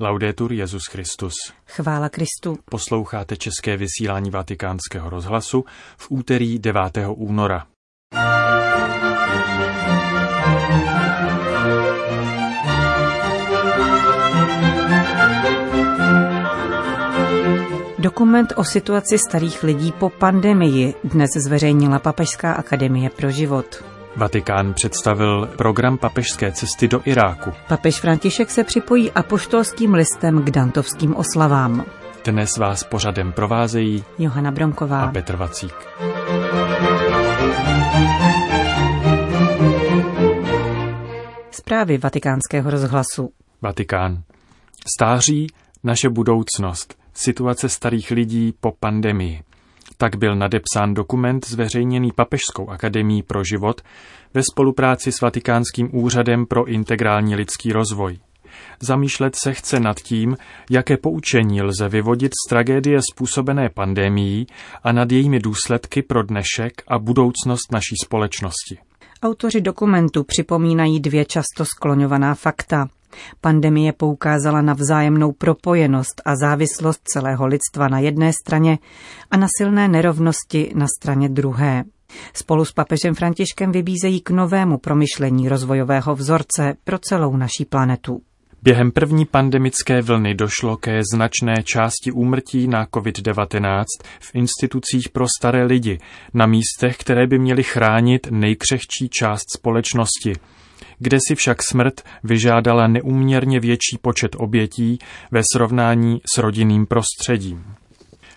Laudetur Jezus Christus. Chvála Kristu. Posloucháte české vysílání Vatikánského rozhlasu v úterý 9. února. Dokument o situaci starých lidí po pandemii dnes zveřejnila Papežská akademie pro život. Vatikán představil program papežské cesty do Iráku. Papež František se připojí apoštolským listem k dantovským oslavám. Dnes vás pořadem provázejí Johana Bronková a Petr Vacík. Zprávy vatikánského rozhlasu. Vatikán. Stáří naše budoucnost. Situace starých lidí po pandemii. Tak byl nadepsán dokument zveřejněný Papežskou akademií pro život ve spolupráci s Vatikánským úřadem pro integrální lidský rozvoj. Zamýšlet se chce nad tím, jaké poučení lze vyvodit z tragédie způsobené pandemií a nad jejími důsledky pro dnešek a budoucnost naší společnosti. Autoři dokumentu připomínají dvě často skloňovaná fakta. Pandemie poukázala na vzájemnou propojenost a závislost celého lidstva na jedné straně a na silné nerovnosti na straně druhé. Spolu s papežem Františkem vybízejí k novému promyšlení rozvojového vzorce pro celou naší planetu. Během první pandemické vlny došlo ke značné části úmrtí na COVID-19 v institucích pro staré lidi, na místech, které by měly chránit nejkřehčí část společnosti – kde si však smrt vyžádala neúměrně větší počet obětí ve srovnání s rodinným prostředím.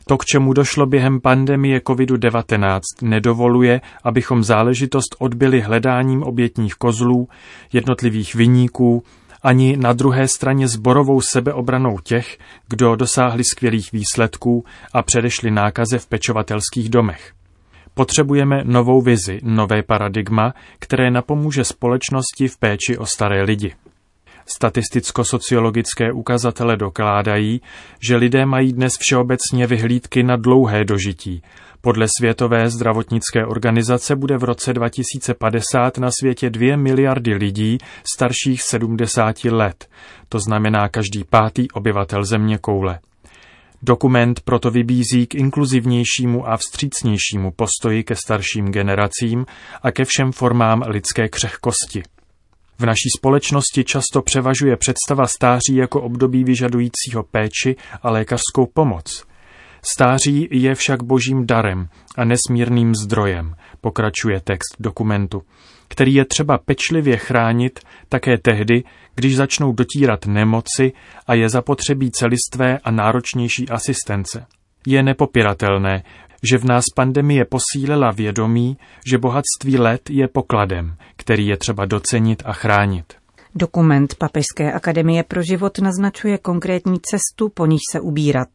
To, k čemu došlo během pandemie COVID-19, nedovoluje, abychom záležitost odbyli hledáním obětních kozlů, jednotlivých vyníků, ani na druhé straně zborovou sebeobranou těch, kdo dosáhli skvělých výsledků a předešli nákaze v pečovatelských domech. Potřebujeme novou vizi, nové paradigma, které napomůže společnosti v péči o staré lidi. Statisticko-sociologické ukazatele dokládají, že lidé mají dnes všeobecně vyhlídky na dlouhé dožití. Podle Světové zdravotnické organizace bude v roce 2050 na světě 2 miliardy lidí starších 70 let. To znamená každý pátý obyvatel země koule. Dokument proto vybízí k inkluzivnějšímu a vstřícnějšímu postoji ke starším generacím a ke všem formám lidské křehkosti. V naší společnosti často převažuje představa stáří jako období vyžadujícího péči a lékařskou pomoc. Stáří je však božím darem a nesmírným zdrojem, pokračuje text dokumentu, který je třeba pečlivě chránit také tehdy, když začnou dotírat nemoci a je zapotřebí celistvé a náročnější asistence. Je nepopiratelné, že v nás pandemie posílila vědomí, že bohatství let je pokladem, který je třeba docenit a chránit. Dokument Papežské akademie pro život naznačuje konkrétní cestu, po níž se ubírat.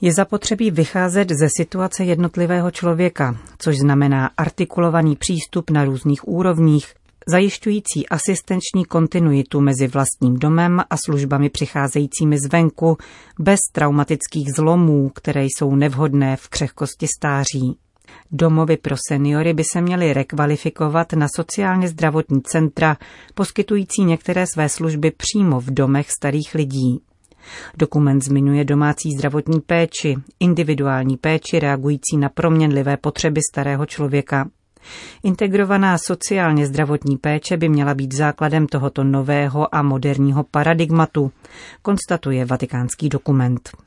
Je zapotřebí vycházet ze situace jednotlivého člověka, což znamená artikulovaný přístup na různých úrovních, zajišťující asistenční kontinuitu mezi vlastním domem a službami přicházejícími zvenku, bez traumatických zlomů, které jsou nevhodné v křehkosti stáří. Domovy pro seniory by se měly rekvalifikovat na sociálně zdravotní centra, poskytující některé své služby přímo v domech starých lidí. Dokument zmiňuje domácí zdravotní péči, individuální péči reagující na proměnlivé potřeby starého člověka. Integrovaná sociálně zdravotní péče by měla být základem tohoto nového a moderního paradigmatu, konstatuje vatikánský dokument.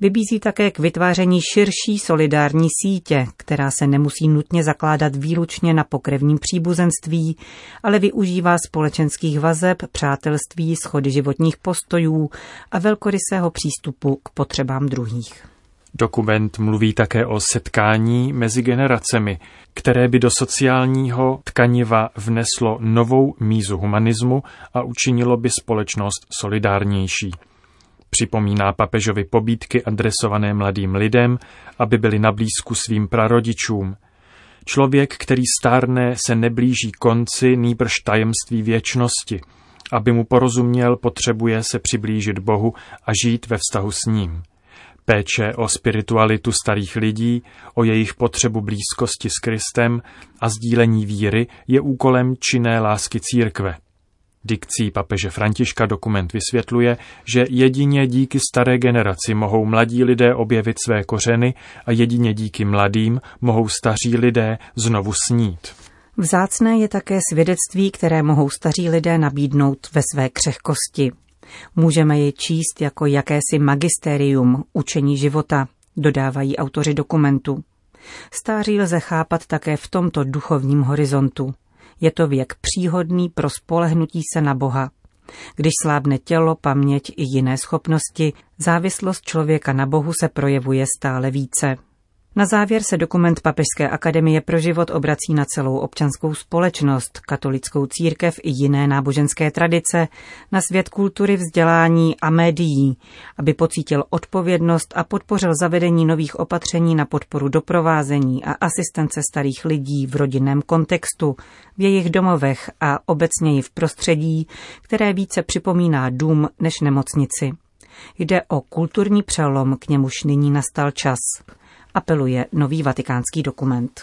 Vybízí také k vytváření širší solidární sítě, která se nemusí nutně zakládat výlučně na pokrevním příbuzenství, ale využívá společenských vazeb, přátelství, schody životních postojů a velkorysého přístupu k potřebám druhých. Dokument mluví také o setkání mezi generacemi, které by do sociálního tkaniva vneslo novou mízu humanismu a učinilo by společnost solidárnější. Připomíná papežovi pobídky adresované mladým lidem, aby byli na blízku svým prarodičům. Člověk, který stárne, se neblíží konci, nýbrž tajemství věčnosti. Aby mu porozuměl, potřebuje se přiblížit Bohu a žít ve vztahu s ním. Péče o spiritualitu starých lidí, o jejich potřebu blízkosti s Kristem a sdílení víry je úkolem činné lásky církve. Dikcí papeže Františka dokument vysvětluje, že jedině díky staré generaci mohou mladí lidé objevit své kořeny a jedině díky mladým mohou staří lidé znovu snít. Vzácné je také svědectví, které mohou staří lidé nabídnout ve své křehkosti. Můžeme je číst jako jakési magisterium učení života, dodávají autoři dokumentu. Stáří lze chápat také v tomto duchovním horizontu. Je to věk příhodný pro spolehnutí se na Boha. Když slábne tělo, paměť i jiné schopnosti, závislost člověka na Bohu se projevuje stále více. Na závěr se dokument Papežské akademie pro život obrací na celou občanskou společnost, katolickou církev i jiné náboženské tradice, na svět kultury, vzdělání a médií, aby pocítil odpovědnost a podpořil zavedení nových opatření na podporu doprovázení a asistence starých lidí v rodinném kontextu, v jejich domovech a obecněji v prostředí, které více připomíná dům než nemocnici. Jde o kulturní přelom, k němuž nyní nastal čas apeluje nový vatikánský dokument.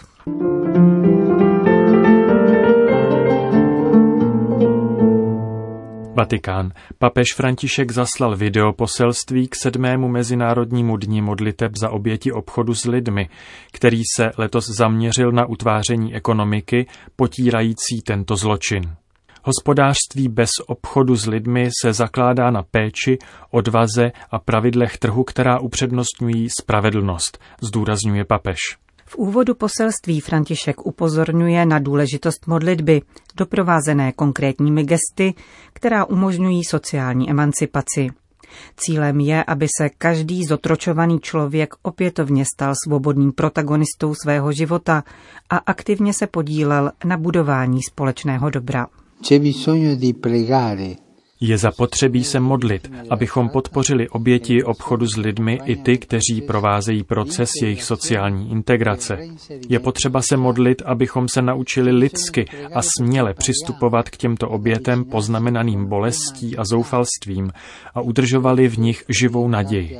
Vatikán. Papež František zaslal video poselství k sedmému Mezinárodnímu dni modliteb za oběti obchodu s lidmi, který se letos zaměřil na utváření ekonomiky potírající tento zločin. Hospodářství bez obchodu s lidmi se zakládá na péči, odvaze a pravidlech trhu, která upřednostňují spravedlnost, zdůrazňuje papež. V úvodu poselství František upozorňuje na důležitost modlitby, doprovázené konkrétními gesty, která umožňují sociální emancipaci. Cílem je, aby se každý zotročovaný člověk opětovně stal svobodným protagonistou svého života a aktivně se podílel na budování společného dobra. Je zapotřebí se modlit, abychom podpořili oběti obchodu s lidmi i ty, kteří provázejí proces jejich sociální integrace. Je potřeba se modlit, abychom se naučili lidsky a směle přistupovat k těmto obětem poznamenaným bolestí a zoufalstvím a udržovali v nich živou naději.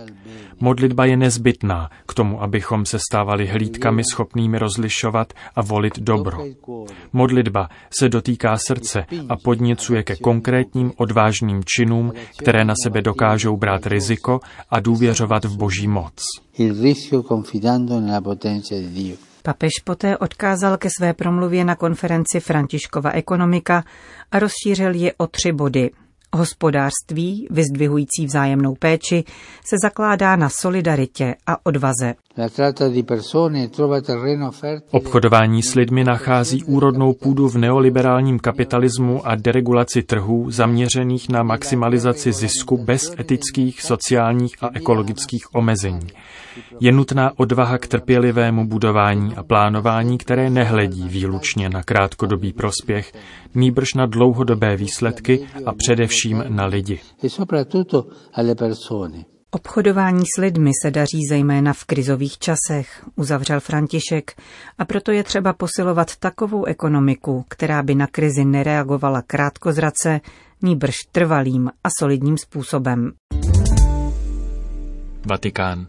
Modlitba je nezbytná k tomu, abychom se stávali hlídkami schopnými rozlišovat a volit dobro. Modlitba se dotýká srdce a podněcuje ke konkrétním odvážným činům, které na sebe dokážou brát riziko a důvěřovat v boží moc. Papež poté odkázal ke své promluvě na konferenci Františkova ekonomika a rozšířil ji o tři body. Hospodářství, vyzdvihující vzájemnou péči, se zakládá na solidaritě a odvaze. Obchodování s lidmi nachází úrodnou půdu v neoliberálním kapitalismu a deregulaci trhů zaměřených na maximalizaci zisku bez etických, sociálních a ekologických omezení. Je nutná odvaha k trpělivému budování a plánování, které nehledí výlučně na krátkodobý prospěch, nýbrž na dlouhodobé výsledky a především na lidi. Obchodování s lidmi se daří zejména v krizových časech, uzavřel František, a proto je třeba posilovat takovou ekonomiku, která by na krizi nereagovala krátkozrace, nýbrž trvalým a solidním způsobem. Vatikán.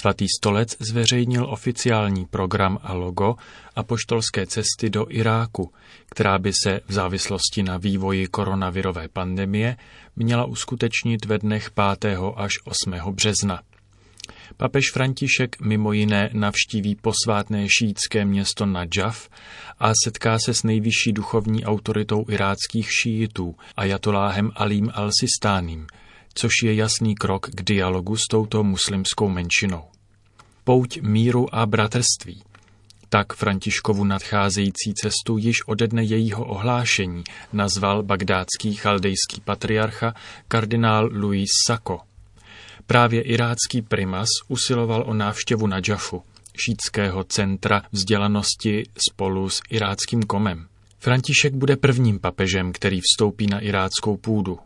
Svatý stolec zveřejnil oficiální program a logo apoštolské cesty do Iráku, která by se v závislosti na vývoji koronavirové pandemie měla uskutečnit ve dnech 5. až 8. března. Papež František mimo jiné navštíví posvátné šítské město Nadžaf a setká se s nejvyšší duchovní autoritou iráckých šítů, ajatoláhem Alím al-Sistánem, což je jasný krok k dialogu s touto muslimskou menšinou. Pouť míru a bratrství. Tak Františkovu nadcházející cestu již ode dne jejího ohlášení nazval bagdátský chaldejský patriarcha kardinál Louis Sako. Právě irácký primas usiloval o návštěvu Nadžafu, šítského centra vzdělanosti spolu s iráckým komem. František bude prvním papežem, který vstoupí na iráckou půdu,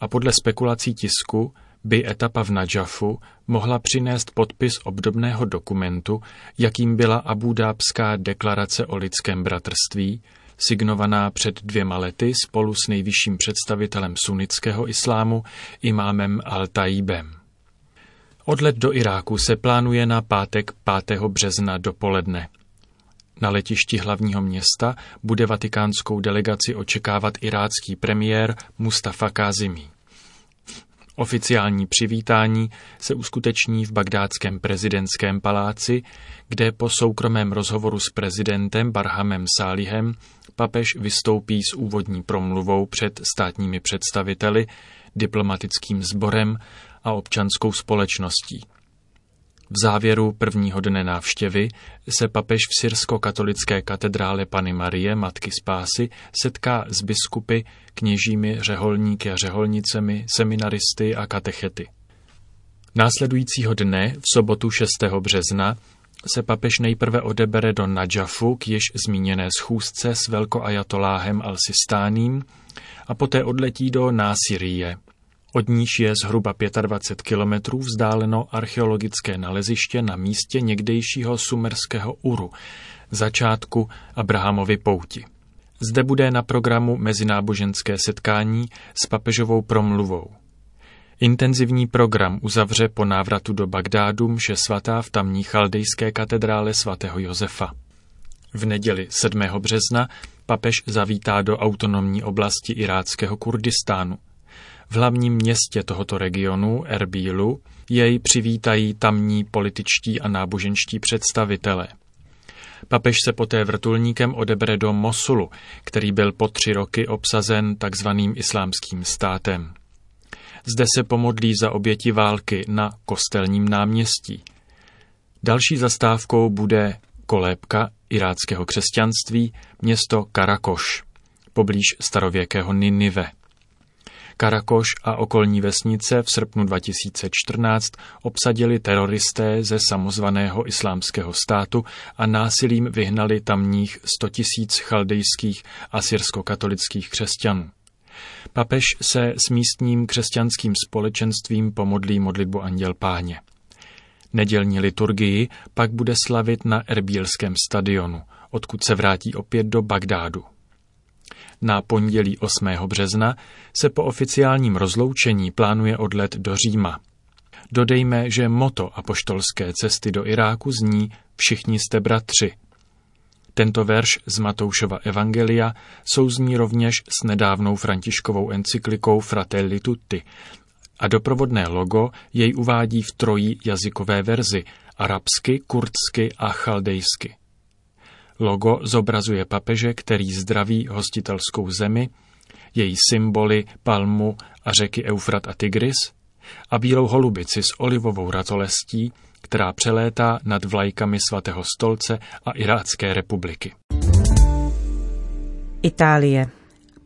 a podle spekulací tisku by etapa v Nadžafu mohla přinést podpis obdobného dokumentu, jakým byla Abúdábská deklarace o lidském bratrství, signovaná před dvěma lety spolu s nejvyšším představitelem sunnického islámu, imámem Al-Taibem. Odlet do Iráku se plánuje na pátek 5. března dopoledne. Na letišti hlavního města bude vatikánskou delegaci očekávat irácký premiér Mustafa Kazimi. Oficiální přivítání se uskuteční v bagdátském prezidentském paláci, kde po soukromém rozhovoru s prezidentem Barhamem Sálihem papež vystoupí s úvodní promluvou před státními představiteli, diplomatickým sborem a občanskou společností. V závěru prvního dne návštěvy se papež v syrsko-katolické katedrále Pany Marie, Matky Spásy, setká s biskupy, kněžími, řeholníky a řeholnicemi, seminaristy a katechety. Následujícího dne, v sobotu 6. března, se papež nejprve odebere do Nadžafu k již zmíněné schůzce s velkoajatoláhem Al-Sistáním a poté odletí do Násirie, od níž je zhruba 25 kilometrů vzdáleno archeologické naleziště na místě někdejšího sumerského Uru, začátku Abrahamovy pouti. Zde bude na programu mezináboženské setkání s papežovou promluvou. Intenzivní program uzavře po návratu do Bagdádu mše svatá v tamní chaldejské katedrále svatého Josefa. V neděli 7. března papež zavítá do autonomní oblasti iráckého Kurdistánu – v hlavním městě tohoto regionu, Erbílu, jej přivítají tamní političtí a náboženští představitelé. Papež se poté vrtulníkem odebere do Mosulu, který byl po tři roky obsazen takzvaným islámským státem. Zde se pomodlí za oběti války na kostelním náměstí. Další zastávkou bude kolébka iráckého křesťanství, město Karakoš, poblíž starověkého Ninive. Karakoš a okolní vesnice v srpnu 2014 obsadili teroristé ze samozvaného islámského státu a násilím vyhnali tamních 100 tisíc chaldejských a syrsko-katolických křesťanů. Papež se s místním křesťanským společenstvím pomodlí modlitbu Anděl Páně. Nedělní liturgii pak bude slavit na Erbílském stadionu, odkud se vrátí opět do Bagdádu. Na pondělí 8. března se po oficiálním rozloučení plánuje odlet do Říma. Dodejme, že moto apoštolské cesty do Iráku zní Všichni jste bratři. Tento verš z Matoušova Evangelia souzní rovněž s nedávnou františkovou encyklikou Fratelli Tutti a doprovodné logo jej uvádí v trojí jazykové verzi arabsky, kurdsky a chaldejsky. Logo zobrazuje papeže, který zdraví hostitelskou zemi, její symboly, palmu a řeky Eufrat a Tigris a bílou holubici s olivovou ratolestí, která přelétá nad vlajkami svatého stolce a Irácké republiky. Itálie.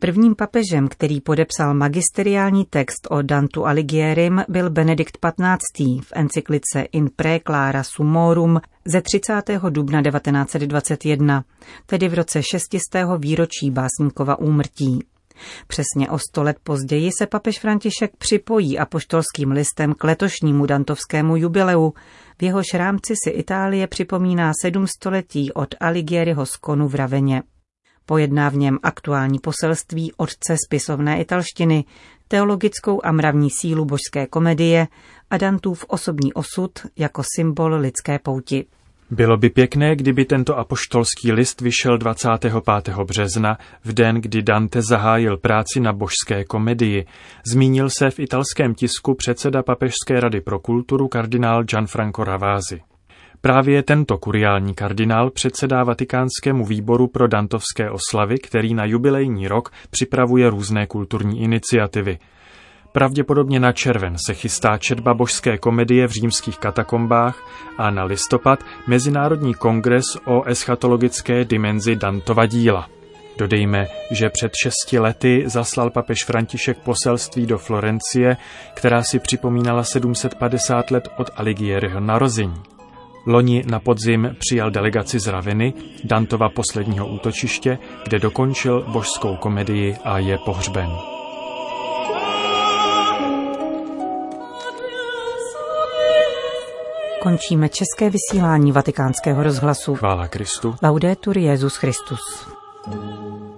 Prvním papežem, který podepsal magisteriální text o Dantu Aligierim, byl Benedikt XV. v encyklice In Preclara Sumorum ze 30. dubna 1921, tedy v roce 600. výročí básníkova úmrtí. Přesně o sto let později se papež František připojí apoštolským listem k letošnímu dantovskému jubileu. V jehož rámci si Itálie připomíná sedm století od Alighieriho skonu v Raveně. Pojedná v něm aktuální poselství otce spisovné italštiny, teologickou a mravní sílu božské komedie a Dantův osobní osud jako symbol lidské pouti. Bylo by pěkné, kdyby tento apoštolský list vyšel 25. března, v den, kdy Dante zahájil práci na božské komedii. Zmínil se v italském tisku předseda Papežské rady pro kulturu kardinál Gianfranco Ravasi. Právě tento kuriální kardinál předsedá Vatikánskému výboru pro dantovské oslavy, který na jubilejní rok připravuje různé kulturní iniciativy. Pravděpodobně na červen se chystá četba božské komedie v římských katakombách a na listopad Mezinárodní kongres o eschatologické dimenzi Dantova díla. Dodejme, že před šesti lety zaslal papež František poselství do Florencie, která si připomínala 750 let od Alighieriho narození. Loni na podzim přijal delegaci z Raviny, Dantova posledního útočiště, kde dokončil božskou komedii a je pohřben. Končíme české vysílání vatikánského rozhlasu. Chvála Kristu. Laudetur Jezus Christus. thank you